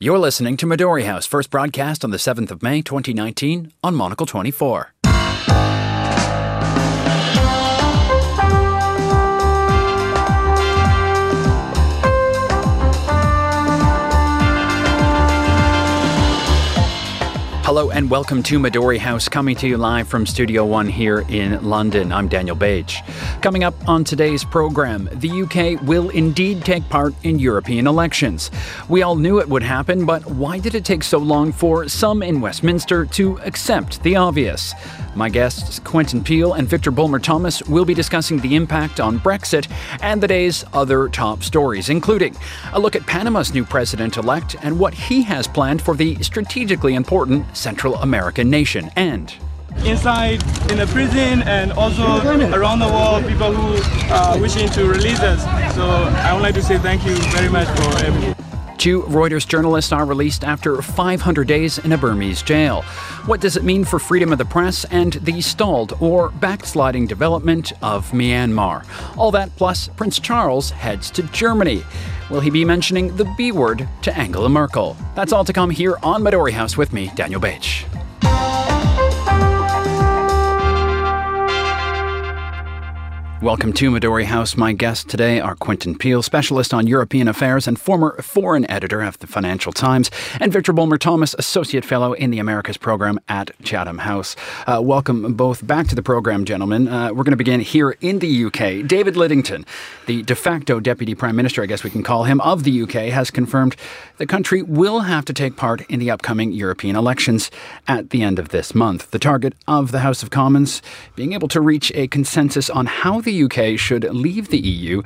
You're listening to Midori House, first broadcast on the 7th of May 2019 on Monocle 24. Hello and welcome to Midori House, coming to you live from Studio One here in London. I'm Daniel Bach. Coming up on today's program, the UK will indeed take part in European elections. We all knew it would happen, but why did it take so long for some in Westminster to accept the obvious? My guests, Quentin Peel and Victor Bulmer Thomas, will be discussing the impact on Brexit and the day's other top stories, including a look at Panama's new president elect and what he has planned for the strategically important Central American nation, and inside in the prison and also around the world people who are wishing to release us. So i would like to say thank you very much for everything Two Reuters journalists are released after 500 days in a Burmese jail. What does it mean for freedom of the press and the stalled or backsliding development of Myanmar? All that plus Prince Charles heads to Germany. Will he be mentioning the B word to Angela Merkel? That's all to come here on Midori House with me, Daniel Bach. Welcome to Midori House. My guests today are Quentin Peel, specialist on European affairs and former foreign editor of the Financial Times, and Victor Bulmer Thomas, associate fellow in the Americas program at Chatham House. Uh, welcome both back to the program, gentlemen. Uh, we're going to begin here in the UK. David Lidington, the de facto deputy prime minister, I guess we can call him, of the UK, has confirmed the country will have to take part in the upcoming European elections at the end of this month. The target of the House of Commons being able to reach a consensus on how the UK should leave the EU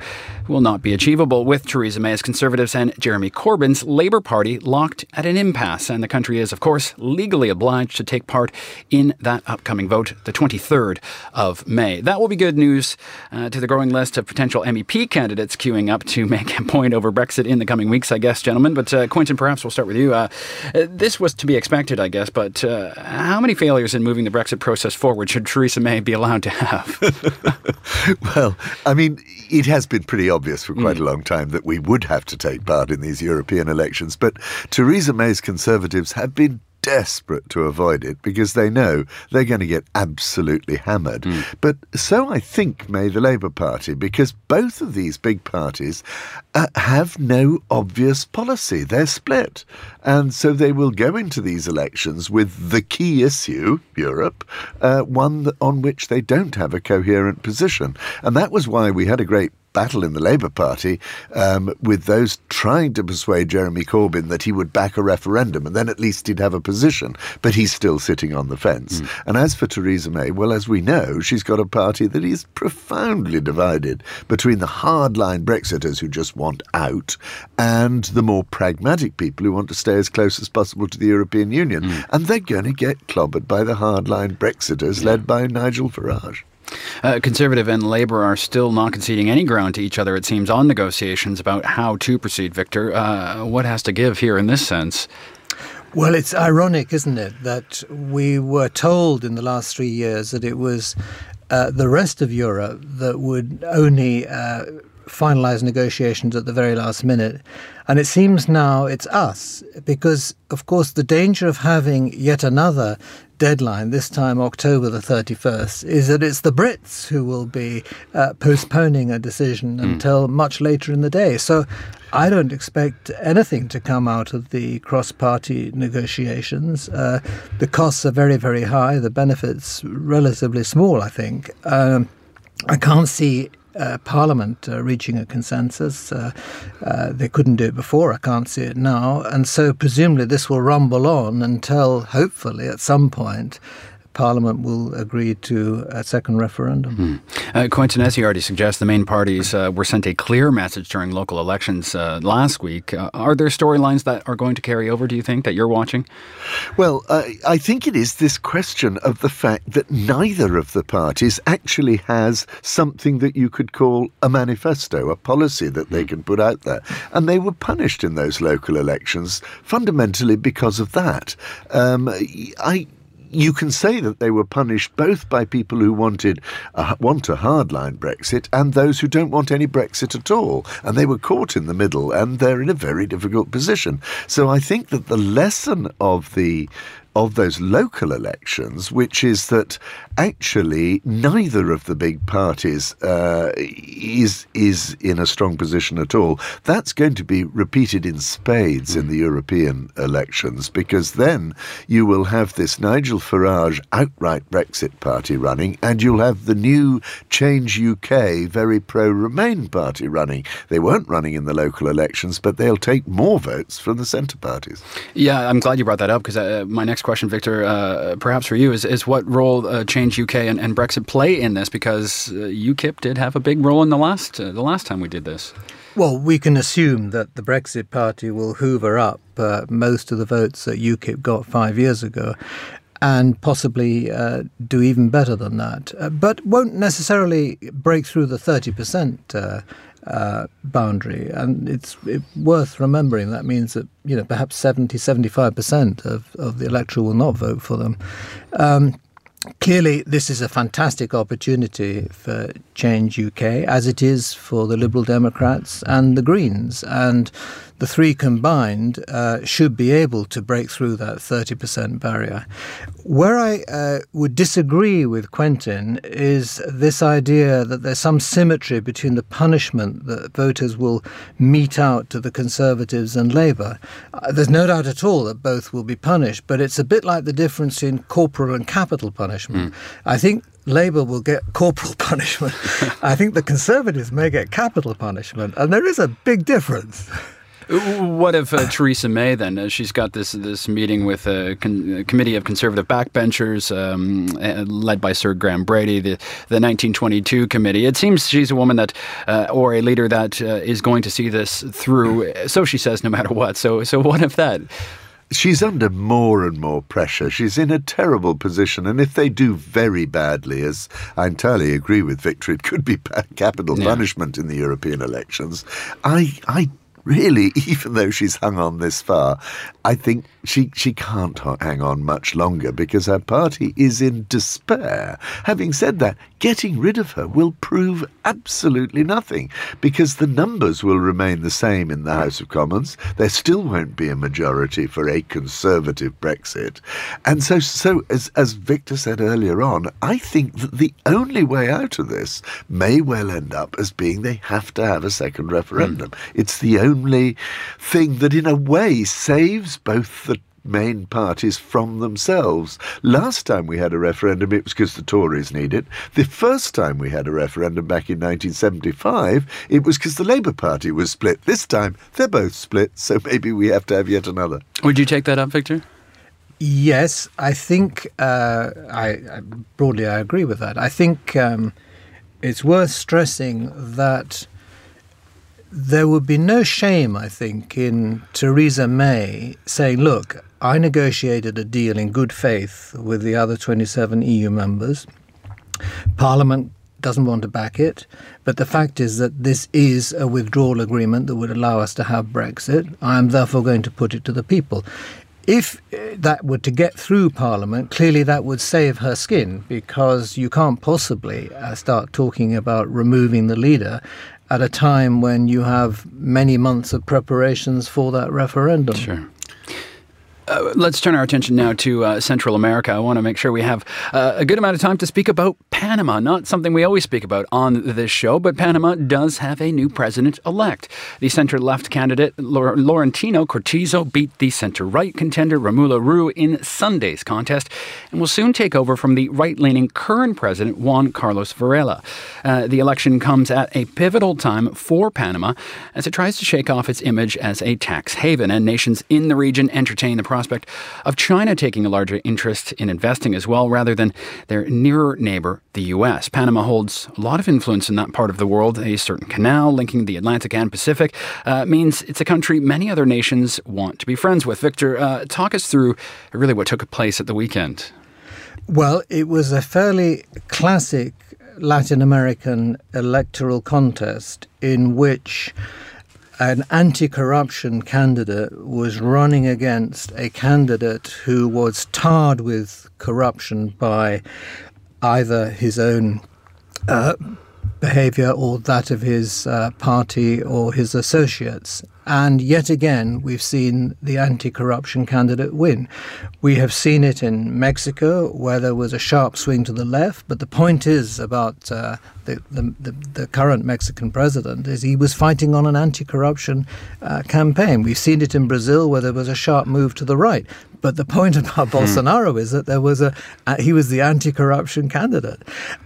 will not be achievable, with Theresa May's Conservatives and Jeremy Corbyn's Labour Party locked at an impasse. And the country is, of course, legally obliged to take part in that upcoming vote, the 23rd of May. That will be good news uh, to the growing list of potential MEP candidates queuing up to make a point over Brexit in the coming weeks, I guess, gentlemen. But uh, Quentin, perhaps we'll start with you. Uh, this was to be expected, I guess, but uh, how many failures in moving the Brexit process forward should Theresa May be allowed to have? Well, I mean, it has been pretty obvious for quite mm. a long time that we would have to take part in these European elections, but Theresa May's Conservatives have been desperate to avoid it because they know they're going to get absolutely hammered. Mm. But so I think may the Labour Party because both of these big parties uh, have no obvious policy. They're split. And so they will go into these elections with the key issue, Europe, uh, one that, on which they don't have a coherent position. And that was why we had a great battle in the Labour Party um, with those trying to persuade Jeremy Corbyn that he would back a referendum and then at least he'd have a position. But he's still sitting on the fence. Mm. And as for Theresa May, well, as we know, she's got a party that is profoundly divided between the hardline Brexiters who just want out and the more pragmatic people who want to stay as close as possible to the European Union. Mm. And they're going to get clobbered by the hardline Brexiters yeah. led by Nigel Farage. Uh, Conservative and Labour are still not conceding any ground to each other, it seems, on negotiations about how to proceed, Victor. Uh, what has to give here in this sense? Well, it's ironic, isn't it, that we were told in the last three years that it was uh, the rest of Europe that would only finalize negotiations at the very last minute. And it seems now it's us, because, of course, the danger of having yet another deadline, this time October the 31st, is that it's the Brits who will be uh, postponing a decision mm. until much later in the day. So I don't expect anything to come out of the cross party negotiations. Uh, the costs are very, very high, the benefits relatively small, I think. Um, I can't see uh, Parliament uh, reaching a consensus. Uh, uh, they couldn't do it before. I can't see it now. And so presumably this will rumble on until hopefully at some point Parliament will agree to a second referendum. Mm. Uh, Quentin, as you already suggest, the main parties uh, were sent a clear message during local elections uh, last week. Uh, are there storylines that are going to carry over, do you think, that you're watching? Well, I think it is this question of the fact that neither of the parties actually has something that you could call a manifesto, a policy that they hmm. can put out there. And they were punished in those local elections fundamentally because of that. Um, I you can say that they were punished both by people who wanted a, want a hardline Brexit and those who don't want any Brexit at all. And they were caught in the middle, and they're in a very difficult position. So I think that the lesson of the of those local elections, which is that actually neither of the big parties uh, is is in a strong position at all. That's going to be repeated in spades in the European elections because then you will have this Nigel Farage outright Brexit party running, and you'll have the new Change UK very pro Remain party running. They weren't running in the local elections, but they'll take more votes from the centre parties. Yeah, I'm glad you brought that up because uh, my next question, Victor, uh, perhaps for you, is, is what role uh, Change UK and, and, Brexit play in this? Because uh, UKIP did have a big role in the last uh, the last time we did this. Well, we can assume that the Brexit Party will hoover up uh, most of the votes that UKIP got five years ago and possibly uh, do even better than that, uh, but won't necessarily break through the 30% uh, uh, boundary. And it's it, worth remembering that means that, you know, perhaps 70, 75% of, of the electorate will not vote for them. Um, clearly, this is a fantastic opportunity for Change UK, as it is for the Liberal Democrats and the Greens. And the three combined uh, should be able to break through that 30% barrier. Where I uh, would disagree with Quentin is this idea that there's some symmetry between the punishment that voters will mete out to the Conservatives and Labour. Uh, there's no doubt at all that both will be punished, but it's a bit like the difference in corporal and capital punishment. Mm. I think Labour will get corporal punishment. I think the Conservatives may get capital punishment, and there is a big difference. What if uh, Theresa May then? Uh, she's got this this meeting with a, con- a committee of conservative backbenchers um, uh, led by Sir Graham Brady, the, the 1922 committee. It seems she's a woman that, uh, or a leader that uh, is going to see this through. So she says, no matter what. So so what if that? she's under more and more pressure. She's in a terrible position, and if they do very badly, as I entirely agree with Victor, it could be capital yeah. punishment in the European elections. I I really, even though she's hung on this far, I think she, she can't hang on much longer because her party is in despair. Having said that, getting rid of her will prove absolutely nothing because the numbers will remain the same in the House of Commons. There still won't be a majority for a conservative Brexit. And so, so as, as Victor said earlier on, I think that the only way out of this may well end up as being they have to have a second referendum. Mm. It's the only thing that, in a way, saves both the main parties from themselves. Last time we had a referendum, it was because the Tories need it. The first time we had a referendum back in 1975, it was because the Labour Party was split. This time, they're both split, so maybe we have to have yet another. Would you take that up, Victor? Yes, I think uh, I, I, broadly I agree with that. I think um, it's worth stressing that there would be no shame, I think, in Theresa May saying, look, I negotiated a deal in good faith with the other 27 EU members. Parliament doesn't want to back it, but the fact is that this is a withdrawal agreement that would allow us to have Brexit. I am therefore going to put it to the people. If that were to get through Parliament, clearly that would save her skin because you can't possibly uh, start talking about removing the leader at a time when you have many months of preparations for that referendum. Sure. Uh, let's turn our attention now to uh, Central America. I want to make sure we have uh, a good amount of time to speak about Panama. Not something we always speak about on this show, but Panama does have a new president elect. The center left candidate Laurentino Cortizo beat the center right contender Romulo Roux in Sunday's contest and will soon take over from the right leaning current president Juan Carlos Varela. Uh, the election comes at a pivotal time for Panama as it tries to shake off its image as a tax haven, and nations in the region entertain the prospect of China taking a larger interest in investing as well, rather than their nearer neighbor, the U.S. Panama holds a lot of influence in that part of the world. A certain canal linking the Atlantic and Pacific uh, means it's a country many other nations want to be friends with. Victor, uh, talk us through really what took place at the weekend. Well, it was a fairly classic Latin American electoral contest in which an anti corruption candidate was running against a candidate who was tarred with corruption by either his own uh, behavior or that of his uh, party or his associates. And yet again, we've seen the anti corruption candidate win. We have seen it in Mexico, where there was a sharp swing to the left. But the point is about uh, the, the, the, the, current Mexican president is he was fighting on an anti corruption uh, campaign. We've seen it in Brazil, where there was a sharp move to the right. But the point about hmm. Bolsonaro is that there was a uh, he was the anti-corruption candidate.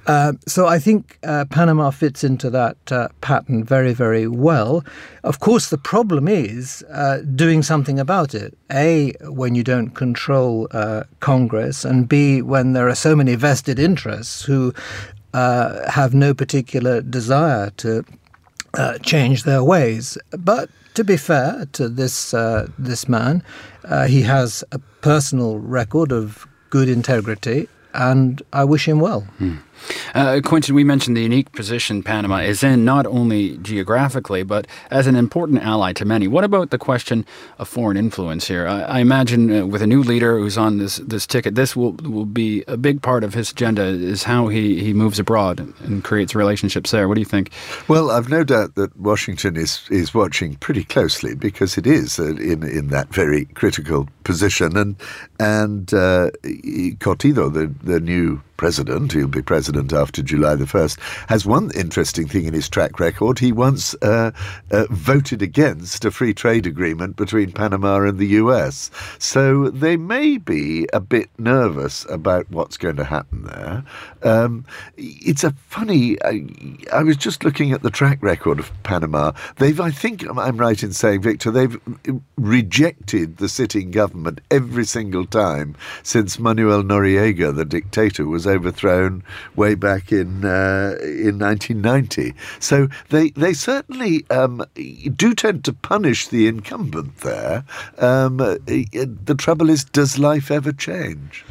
Uh, so I think uh, Panama fits into that uh, pattern very very well. Of course, the problem is uh, doing something about it. A when you don't control uh, Congress, and B when there are so many vested interests who have no particular desire to change their ways. But to be fair to this uh, this man, uh, he has a personal record of good integrity, and I wish him well. Hmm. Uh, Quentin, we mentioned the unique position Panama is in, not only geographically, but as an important ally to many. What about the question of foreign influence here? I, I imagine uh, with a new leader who's on this, this ticket, this will, will be a big part of his agenda, is how he, he moves abroad and creates relationships there. What do you think? Well, I've no doubt that Washington is, is watching pretty closely because it is uh, in, in that very critical position. And, and uh, the, the new president, he'll be president after July the 1st, has one interesting thing in his track record. He once uh, uh, voted against a free trade agreement between Panama and the US. So they may be a bit nervous about what's going to happen there. Um, it's a funny, I, I, was just looking at the track record of Panama. They've, I think I'm right in saying, Victor, they've rejected the sitting government every single time since Manuel Noriega, the dictator, was overthrown way back in uh, in 1990. So they they certainly um, do tend to punish the incumbent there. Um, the trouble is, does life ever change?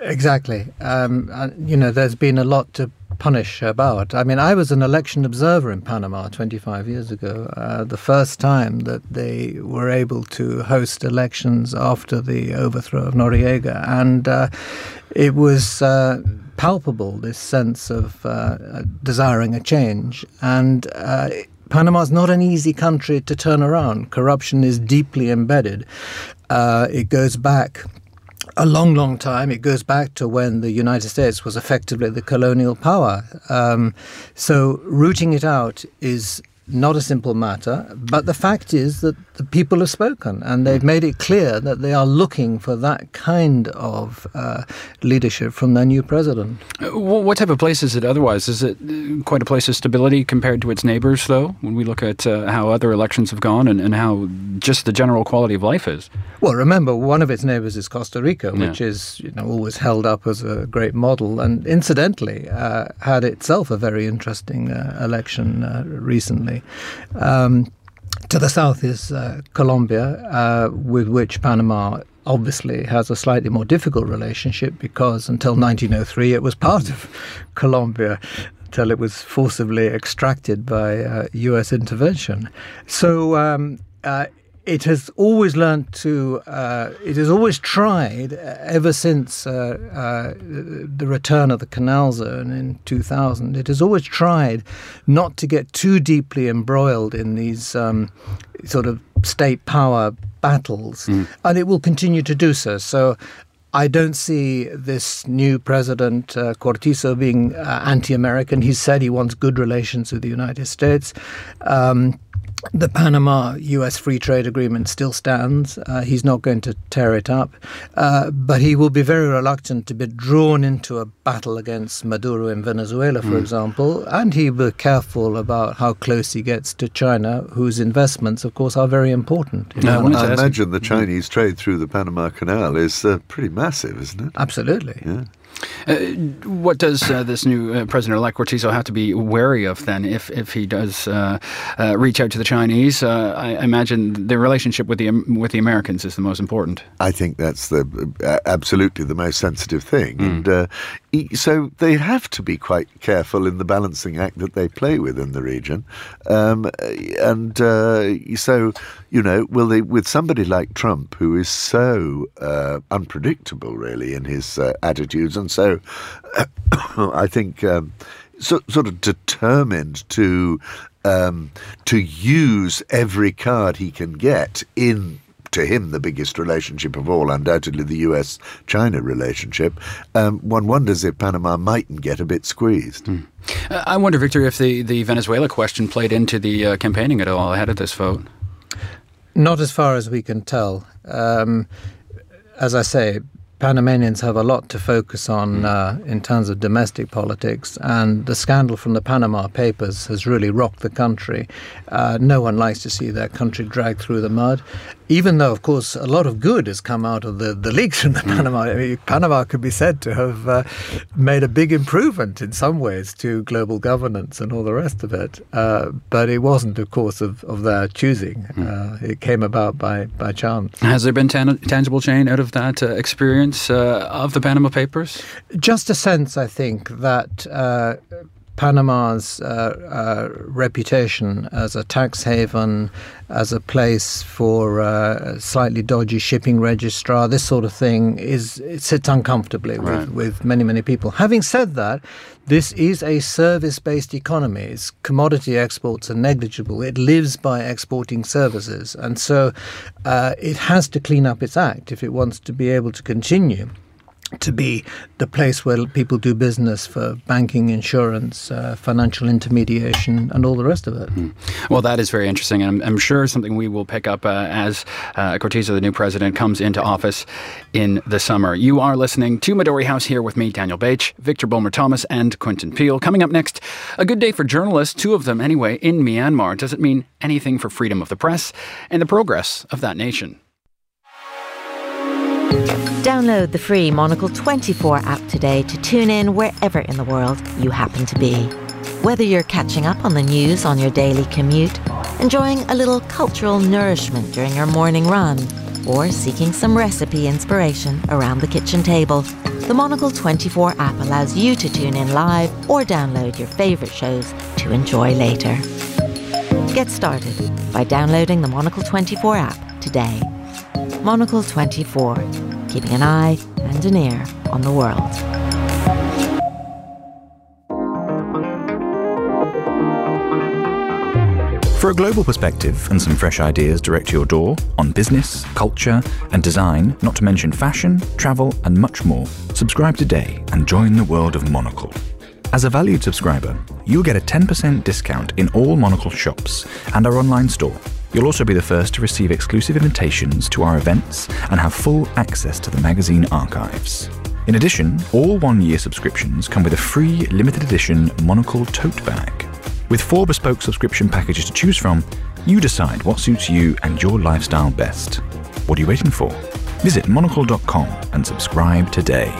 Exactly. Um, you know, there's been a lot to punish about. I mean, I was an election observer in Panama 25 years ago, uh, the first time that they were able to host elections after the overthrow of Noriega. And uh, it was uh, palpable, this sense of uh, desiring a change. And uh, Panama is not an easy country to turn around. Corruption is deeply embedded. Uh, it goes back a long, long time. It goes back to when the United States was effectively the colonial power. Um, so rooting it out is not a simple matter. But the fact is that the people have spoken and they've made it clear that they are looking for that kind of uh, leadership from their new president. Uh, what type of place is it otherwise? Is it uh, quite a place of stability compared to its neighbors, though, when we look at uh, how other elections have gone and, and how just the general quality of life is? Well, remember, one of its neighbors is Costa Rica, which yeah. is you know always held up as a great model, and incidentally uh, had itself a very interesting uh, election recently. Um, to the south is uh, Colombia, uh, with which Panama obviously has a slightly more difficult relationship because until 1903 it was part of Colombia until it was forcibly extracted by uh, US intervention. So um, uh, it has always learned to, uh, it has always tried, uh, ever since uh, uh, the return of the Canal Zone in 2000, it has always tried not to get too deeply embroiled in these um, sort of state power battles, mm. and it will continue to do so. So I don't see this new president, uh, Cortizo, being uh, anti American. He said he wants good relations with the United States. Um, the Panama US free trade agreement still stands. Uh, he's not going to tear it up, uh, but he will be very reluctant to be drawn into a battle against Maduro in Venezuela, for mm. example, and he will be careful about how close he gets to China, whose investments, of course, are very important. Now, I, I imagine the Chinese trade through the Panama Canal is uh, pretty massive, isn't it? Absolutely. Yeah. Uh, what does uh, this new uh, president-elect Cortizo have to be wary of then, if if he does uh, uh, reach out to the Chinese? Uh, I imagine the relationship with the with the Americans is the most important. I think that's the absolutely the most sensitive thing, mm. and so they have to be quite careful in the balancing act that they play with in the region, um, and so you know, will they with somebody like Trump, who is so unpredictable, really, in his attitudes and so I think um, so, sort of determined to um, to use every card he can get in to him the biggest relationship of all, undoubtedly the US China relationship, um, one wonders if Panama mightn't get a bit squeezed. Mm. I wonder, Victor, if the, the Venezuela question played into the uh, campaigning at all ahead of this vote. Not as far as we can tell. Um, as I say, Panamanians have a lot to focus on hmm. uh, in terms of domestic politics, and the scandal from the Panama Papers has really rocked the country. Uh, no one likes to see their country dragged through the mud even though, of course, a lot of good has come out of the, the leaks from the mm. Panama. I mean, Panama could be said to have uh, made a big improvement in some ways to global governance and all the rest of it. Uh, but it wasn't, of course, of, of their choosing. Mm. Uh, it came about by, by chance. Has there been tan- tangible change out of that uh, uh, of the Panama Papers? Just a sense, I think, that uh, Panama's uh, uh, reputation as a tax haven, as a place for uh, slightly dodgy shipping registrar, this sort of thing, is it sits uncomfortably right. with, with many, many people. Having said that, this is a service based economy. Its commodity exports are negligible. It lives by exporting services. And so uh, it has to clean up its act if it wants to be able to continue to be the place where people do business for banking, insurance, uh, financial intermediation, and all the rest of it. Mm. Well, that is very interesting, and I'm, I'm sure something we will pick up uh, as uh, the new president, comes into office in the summer. You are listening to Midori House here with me, Daniel Bach, Victor Bulmer Thomas, and Quentin Peel. Coming up next, a good day for journalists, two of them anyway, in Myanmar. Does it mean anything for freedom of the press and the progress of that nation? Download the free Monocle 24 app today to tune in wherever in the world you happen to be. Whether you're catching up on the news on your daily commute, enjoying a little cultural nourishment during your morning run, or seeking some recipe inspiration around the kitchen table, the Monocle 24 app allows you to tune in live or download your favourite shows to enjoy later. Get started by downloading the Monocle 24 app today. Monocle 24, keeping an eye and an ear on the world. For a global perspective and some fresh ideas direct to your door on business, culture, and design, not to mention fashion, travel, and much more, subscribe today and join the world of Monocle. As a valued subscriber, you'll get a 10% discount in all Monocle shops and our online store You'll also be the first to receive exclusive invitations to our events and have full access to the magazine archives. In addition, all one year subscriptions come with a free limited edition Monocle tote bag. With four bespoke subscription packages to choose from, you decide what suits you and your lifestyle best. What are you waiting for? Visit monocle.com and subscribe today.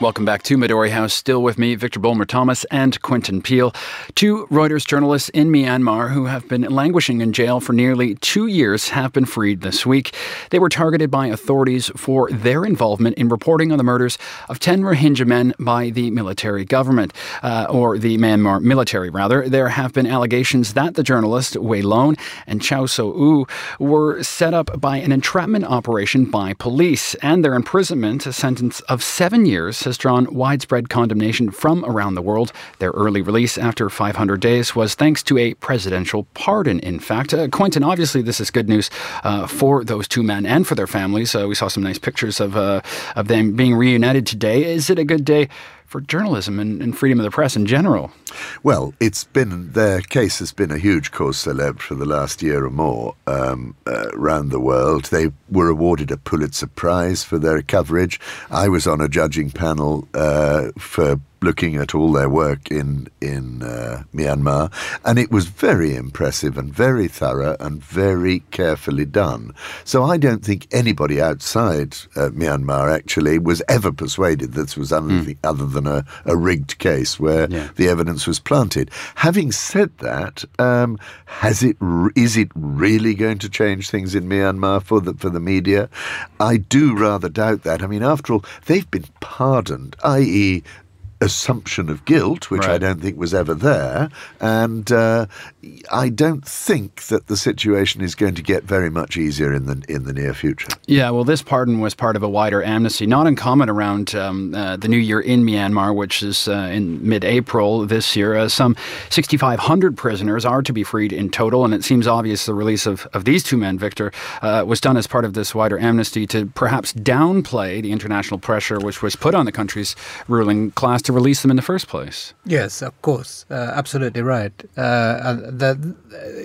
Welcome back to Midori House. Still with me, Victor Bulmer Thomas and Quentin Peel, two Reuters journalists in Myanmar who have been languishing in jail for nearly two years, have been freed this week. They were targeted by authorities for their involvement in reporting on the murders of 10 Rohingya men by the military government, uh, or the Myanmar military, rather. There have been allegations that the journalists Wa Lone and Kyaw Soe Oo were set up by an entrapment operation by police, and their imprisonment, a sentence of seven years, has drawn widespread condemnation from around the world. Their early release after 500 days was thanks to a presidential pardon, in fact. Uh, Quentin, obviously, this is good news uh, for those two men and for their families. Uh, we saw some nice pictures of, uh, of them being reunited today. Is it a good day for journalism and, and, freedom of the press in general? Well, it's been their case has been a huge cause célèbre for the last year or more um, uh, around the world. They were awarded a Pulitzer Prize for their coverage. I was on a judging panel uh, for looking at all their work in in uh, Myanmar, and it was very impressive and very thorough and very carefully done. So I don't think anybody outside uh, Myanmar actually was ever persuaded that this was anything mm. other than a, a, rigged case where yeah. the evidence was planted. Having said that, um, has it is it really going to change things in Myanmar for the for the media? I do rather doubt that. I mean, after all, they've been pardoned, i.e assumption of guilt, which right. I don't think was ever there. And uh, I don't think that the situation is going to get very much easier in the in the near future. Yeah, well, this pardon was part of a wider amnesty, not uncommon around um, uh, the new year in Myanmar, which is uh, in mid-April this year. Uh, some 6,500 prisoners are to be freed in total, and it seems obvious the release of, of these two men, Victor, uh, was done as part of this wider amnesty to perhaps downplay the international pressure which was put on the country's ruling class to release them in the first place. Yes, of course, uh, absolutely right. Uh, the,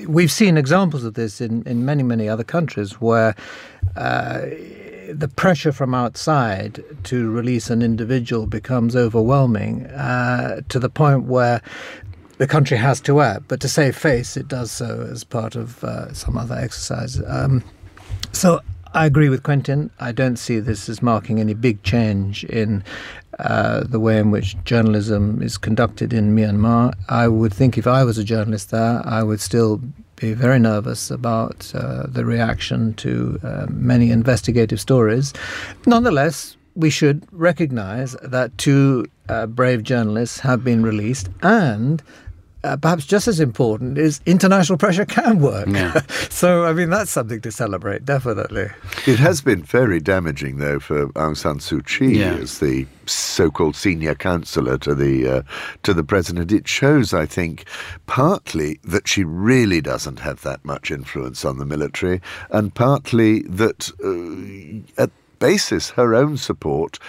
we've seen examples of this in, in many, many other countries where uh, the pressure from outside to release an individual becomes overwhelming uh, to the point where the country has to act. But to save face, it does so as part of uh, some other exercise. Um, so I agree with Quentin. I don't see this as marking any big change in uh, the way in which journalism is conducted in Myanmar. I would think if I was a journalist there, I would still be very nervous about uh, the reaction to uh, many investigative stories. Nonetheless, we should recognize that two uh, brave journalists have been released and uh, perhaps just as important is international pressure can work. Yeah. so, I mean, that's something to celebrate, definitely. It has been very damaging, though, for Aung San Suu Kyi yeah. as the so-called senior counselor to the uh, to the president. It shows, I think, partly that she really doesn't have that much influence on the military, and partly that uh, at basis, her own support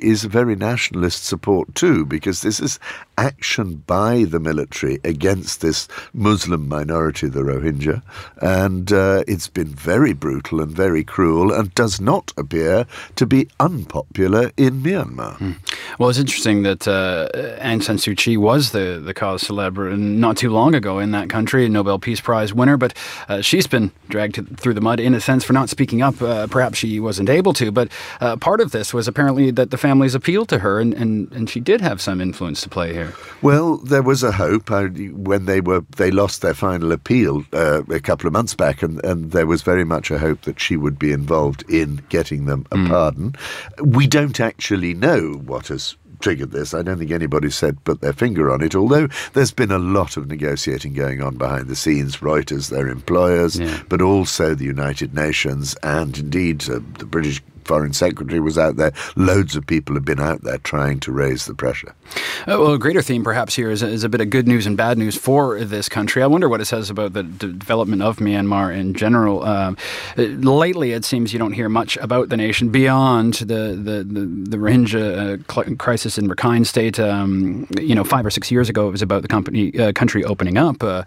is very nationalist support too, because this is action by the military against this Muslim minority, the Rohingya, and uh, it's been very brutal and very cruel, and does not appear to be unpopular in Myanmar. Mm. Well, it's interesting that uh, Aung San Suu Kyi was the the cause célèbre not too long ago in that country, a Nobel Peace Prize winner, but uh, she's been dragged through the mud in a sense for not speaking up. Uh, perhaps she wasn't wasn't able to. But uh, part of this was apparently that the families appealed to her, and, and, and she did have some influence to play here. Well, there was a hope I, when they were they lost their final appeal uh, a couple of months back, and, and there was very much a hope that she would be involved in getting them a mm. pardon. We don't actually know what has triggered this. I don't think anybody said put their finger on it, although there's been a lot of negotiating going on behind the scenes. Reuters, their employers, yeah. but also the United Nations and indeed uh, the British foreign secretary was out there. Loads of people have been out there trying to raise the pressure. Uh, well, a greater theme perhaps here is, is, a bit of good news and bad news for this country. I wonder what it says about the development of Myanmar in general. Uh, lately, it seems you don't hear much about the nation beyond the the the, the Rohingya uh, crisis in Rakhine State. Um, you know, five or six years ago, it was about the company uh, country opening up. Uh,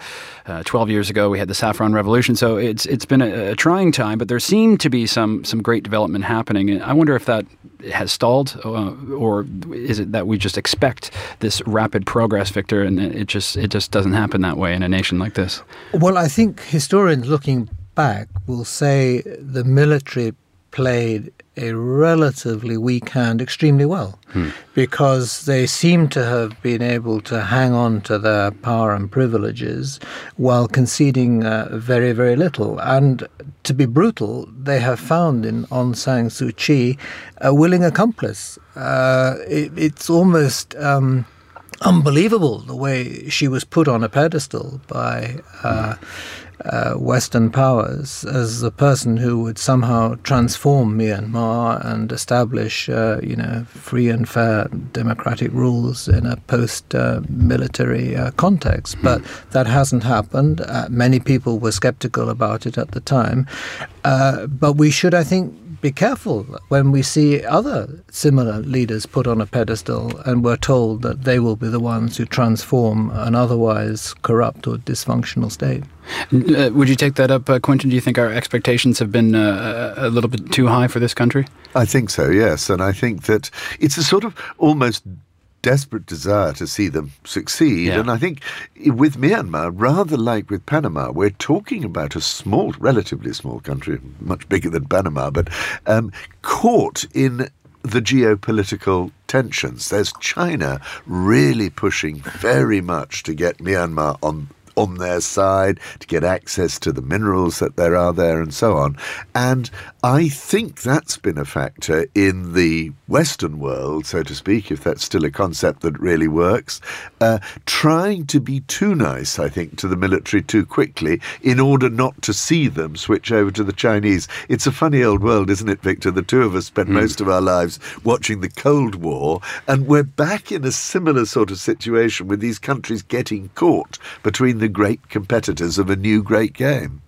uh, Twelve years ago, we had the Saffron Revolution. So it's it's been a, a trying time, but there seemed to be some some great development happening happening. I wonder if that has stalled, uh, or is it that we just expect this rapid progress, Victor, and it just it just doesn't happen that way in a nation like this? Well, I think historians looking back will say the military played a relatively weak hand extremely well hmm. because they seem to have been able to hang on to their power and privileges while conceding uh, very, very little. And to be brutal, they have found in Aung San Suu Kyi a willing accomplice. Uh, it, it's almost. Um, unbelievable the way she was put on a pedestal by uh, uh, Western powers as the person who would somehow transform Myanmar and establish, uh, you know, free and fair democratic rules in a post-military uh, context. Hmm. But that hasn't happened. Uh, many people were skeptical about it at the time. Uh, but we should, I think, be careful when we see other similar leaders put on a pedestal and we're told that they will be the ones who transform an otherwise corrupt or dysfunctional state. Uh, would you take that up, uh, Quentin? Do you think our expectations have been uh, a little bit too high for this country? I think so, yes. And I think that it's a sort of almost desperate desire to see them succeed. Yeah. And I think with Myanmar, rather like with Panama, we're talking about a small, relatively small country, much bigger than Panama, but um, caught in the geopolitical tensions. There's China really pushing very much to get Myanmar on on their side to get access to the minerals that there are there and so on. And I think that's been a factor in the Western world, so to speak, if that's still a concept that really works, uh, trying to be too nice, I think, to the military too quickly in order not to see them switch over to the Chinese. It's a funny old world, isn't it, Victor? The two of us spent mm. most of our lives watching the Cold War, and we're back in a similar sort of situation with these countries getting caught between the great competitors of a new great game.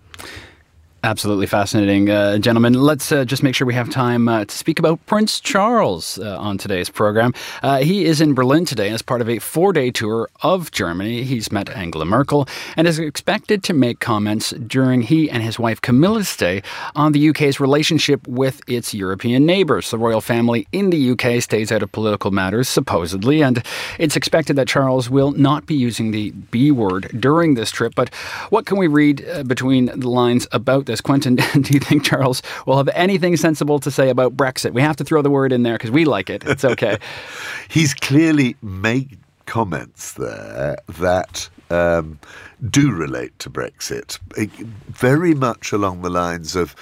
Absolutely fascinating, uh, gentlemen. Let's uh, just make sure we have time uh, to speak about Prince Charles uh, on today's program. Uh, he is in Berlin today as part of a four day tour of Germany. He's met Angela Merkel and is expected to make comments during he and his wife Camilla's stay on the UK's relationship with its European neighbours. The royal family in the UK stays out of political matters, supposedly, and it's expected that Charles will not be using the B word during this trip. But what can we read uh, between the lines about? This, Quentin, do you think Charles will have anything sensible to say about Brexit? We have to throw the word in there because we like it. It's okay. He's clearly made comments there that um, do relate to Brexit, very much along the lines of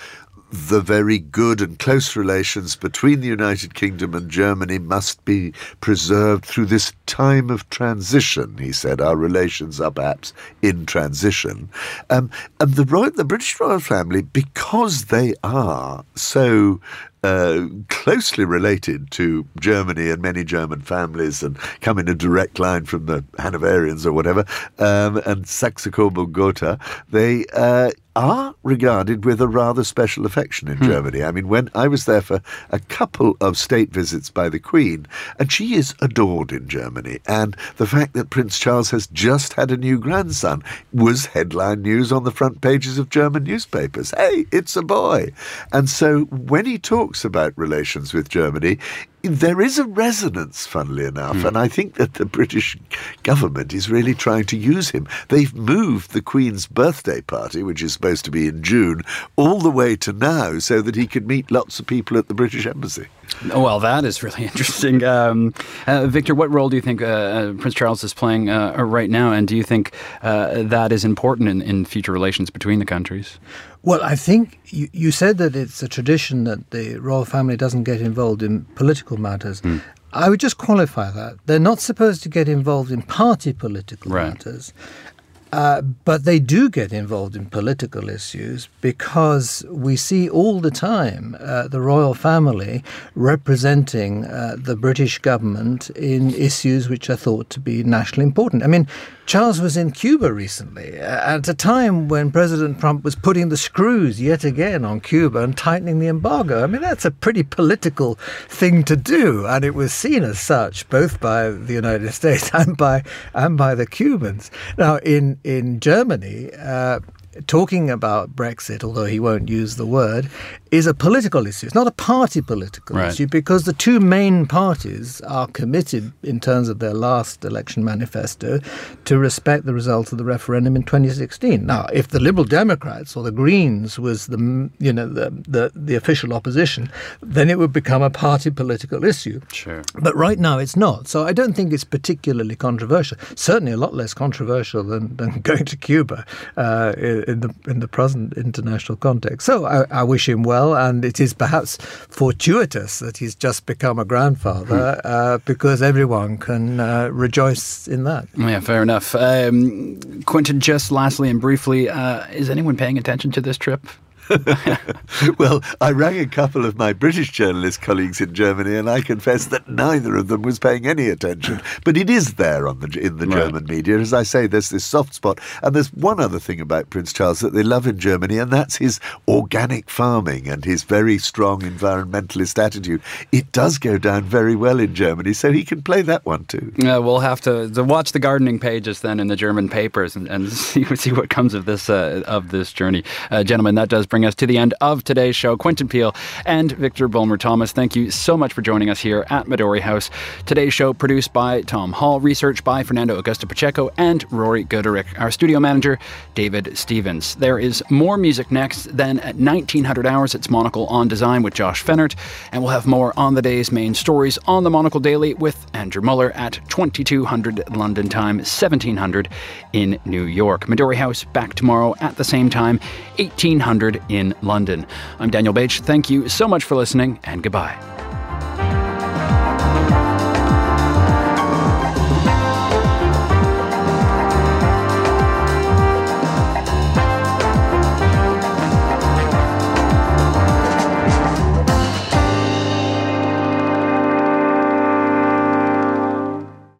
the very good and close relations between the United Kingdom and Germany must be preserved through this time of transition, he said. Our relations are perhaps in transition. Um, and the, royal, the British royal family, because they are so uh, closely related to Germany and many German families and come in a direct line from the Hanoverians or whatever, um, and Saxe Coburg Gotha, they uh, are regarded with a rather special affection in hmm. Germany. I mean, when I was there for a couple of state visits by the Queen, and she is adored in Germany. And the fact that Prince Charles has just had a new grandson was headline news on the front pages of German newspapers. Hey, it's a boy. And so when he talks about relations with Germany, there is a resonance, funnily enough, mm. and I think that the British government is really trying to use him. They've moved the Queen's birthday party, which is supposed to be in June, all the way to now so that he could meet lots of people at the British Embassy. Well, that is really interesting. Um, uh, Victor, what role do you think uh, uh, Prince Charles is playing uh, right now, and do you think uh, that is important in, in future relations between the countries? Well, I think you, you said that it's a tradition that the royal family doesn't get involved in political matters. Mm. I would just qualify that. They're not supposed to get involved in party political right. matters. Uh, but they do get involved in political issues because we see all the time uh, the royal family representing uh, the British government in issues which are thought to be nationally important. I mean, Charles was in Cuba recently uh, at a time when President Trump was putting the screws yet again on Cuba and tightening the embargo. I mean, that's a pretty political thing to do, and it was seen as such both by the United States and by and by the Cubans. Now, in in Germany. Uh, talking about Brexit, although he won't use the word, is a political issue. It's not a party political right. issue because the two main parties are committed, in terms of their last election manifesto, to respect the result of the referendum in 2016. Now, if the Liberal Democrats or the Greens was the you know the the, the official opposition, then it would become a party political issue. Sure. But right now it's not. So I don't think it's particularly controversial. Certainly a lot less controversial than, than going to Cuba uh, in the in the present international context. So I, I wish him well and it is perhaps fortuitous that he's just become a grandfather hmm. uh, because everyone can uh, rejoice in that. Yeah, fair enough. Um, Quentin, just lastly and briefly, uh, is anyone paying attention to this trip? well, I rang a couple of my British journalist colleagues in Germany, and I confess that neither of them was paying any attention. But it is there on the in the right. German media. As I say, there's this soft spot, and there's one other thing about Prince Charles that they love in Germany, and that's his organic farming and his very strong environmentalist attitude. It does go down very well in Germany, so he can play that one too. Yeah, we'll have to, to watch the gardening pages then in the German papers and, and see see what comes of this uh, of this journey, uh, gentlemen. That does bring bring us to the end of today's show. Quentin Peel and Victor Bulmer Thomas, thank you so much for joining us here at Midori House. Today's show produced by Tom Hall, research by Fernando Augusto Pacheco and Rory Gooderick. Our studio manager, David Stevens. There is more music next. Then at 1900 hours, it's Monocle on Design with Josh Fehnert. And we'll have more on the day's main stories on the Monocle Daily with Andrew Mueller at 2200 London time, 1700 in New York. Midori House back tomorrow at the same time, 1800 in London. I'm Daniel Bach. Thank you so much for listening and goodbye.